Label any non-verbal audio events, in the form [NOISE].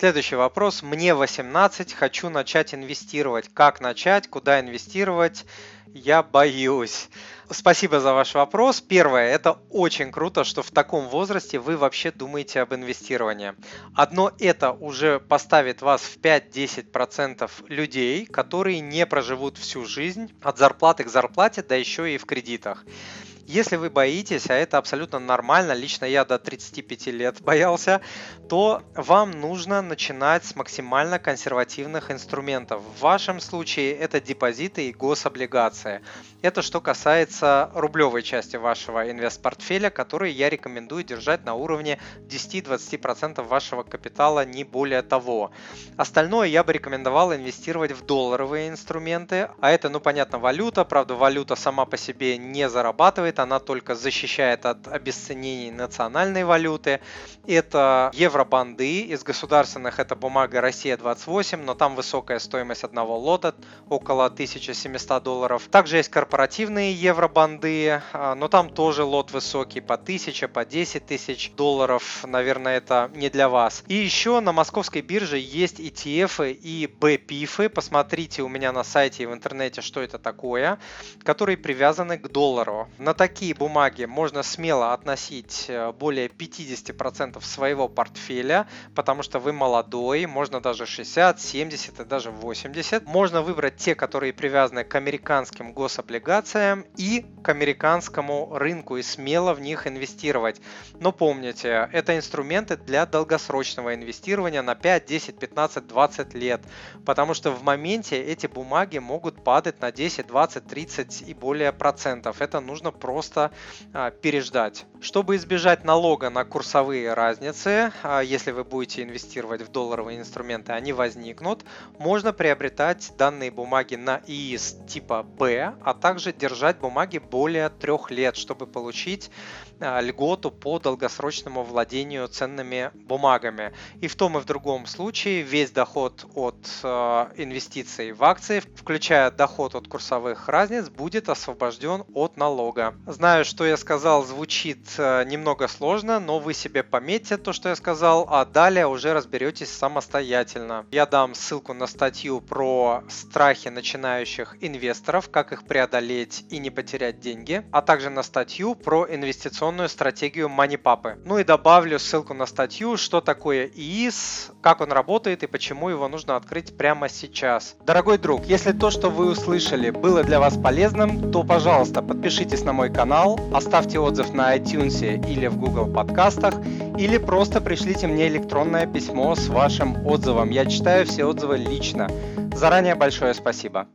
Следующий вопрос. Мне 18, хочу начать инвестировать. Как начать, куда инвестировать? Я боюсь. Спасибо за ваш вопрос. Первое, это очень круто, что в таком возрасте вы вообще думаете об инвестировании. Одно это уже поставит вас в 5-10% людей, которые не проживут всю жизнь от зарплаты к зарплате, да еще и в кредитах. Если вы боитесь, а это абсолютно нормально, лично я до 35 лет [LAUGHS] боялся, то вам нужно начинать с максимально консервативных инструментов. В вашем случае это депозиты и гособлигации. Это что касается рублевой части вашего инвестпортфеля, который я рекомендую держать на уровне 10-20% вашего капитала, не более того. Остальное я бы рекомендовал инвестировать в долларовые инструменты, а это, ну понятно, валюта, правда валюта сама по себе не зарабатывает, она только защищает от обесценений национальной валюты. Это евробанды, из государственных это бумага Россия-28, но там высокая стоимость одного лота, около 1700 долларов. Также есть корпоративные евробанды, а, но там тоже лот высокий, по 1000, по 10 тысяч долларов, наверное, это не для вас. И еще на московской бирже есть ETF и BPIF, посмотрите у меня на сайте и в интернете, что это такое, которые привязаны к доллару. На такие бумаги можно смело относить э, более 50% своего портфеля, потому что вы молодой, можно даже 60, 70 и даже 80. Можно выбрать те, которые привязаны к американским гособлигациям и к американскому рынку и смело в них инвестировать. Но помните, это инструменты для долгосрочного инвестирования на 5, 10, 15, 20 лет, потому что в моменте эти бумаги могут падать на 10, 20, 30 и более процентов. Это нужно просто а, переждать. Чтобы избежать налога на курсовые разницы, а, если вы будете инвестировать в долларовые инструменты, они возникнут, можно приобретать данные бумаги на ИИС типа Б, а также держать бумаги более трех лет, чтобы получить а, льготу по долгосрочному владению ценными бумагами. И в том и в другом случае весь доход от а, инвестиций в акции, включая доход от курсовых разниц, будет освобожден от налога. Знаю, что я сказал, звучит немного сложно, но вы себе пометьте то, что я сказал, а далее уже разберетесь самостоятельно. Я дам ссылку на статью про страхи начинающих инвесторов, как их преодолеть и не потерять деньги, а также на статью про инвестиционную стратегию MoneyPapы. Ну и добавлю ссылку на статью, что такое ИИС, как он работает и почему его нужно открыть прямо сейчас. Дорогой друг, если то, что вы услышали, было для вас полезным, то, пожалуйста, подпишитесь на мой канал, оставьте отзыв на iTunes или в Google подкастах, или просто пришлите мне электронное письмо с вашим отзывом. Я читаю все отзывы лично. Заранее большое спасибо.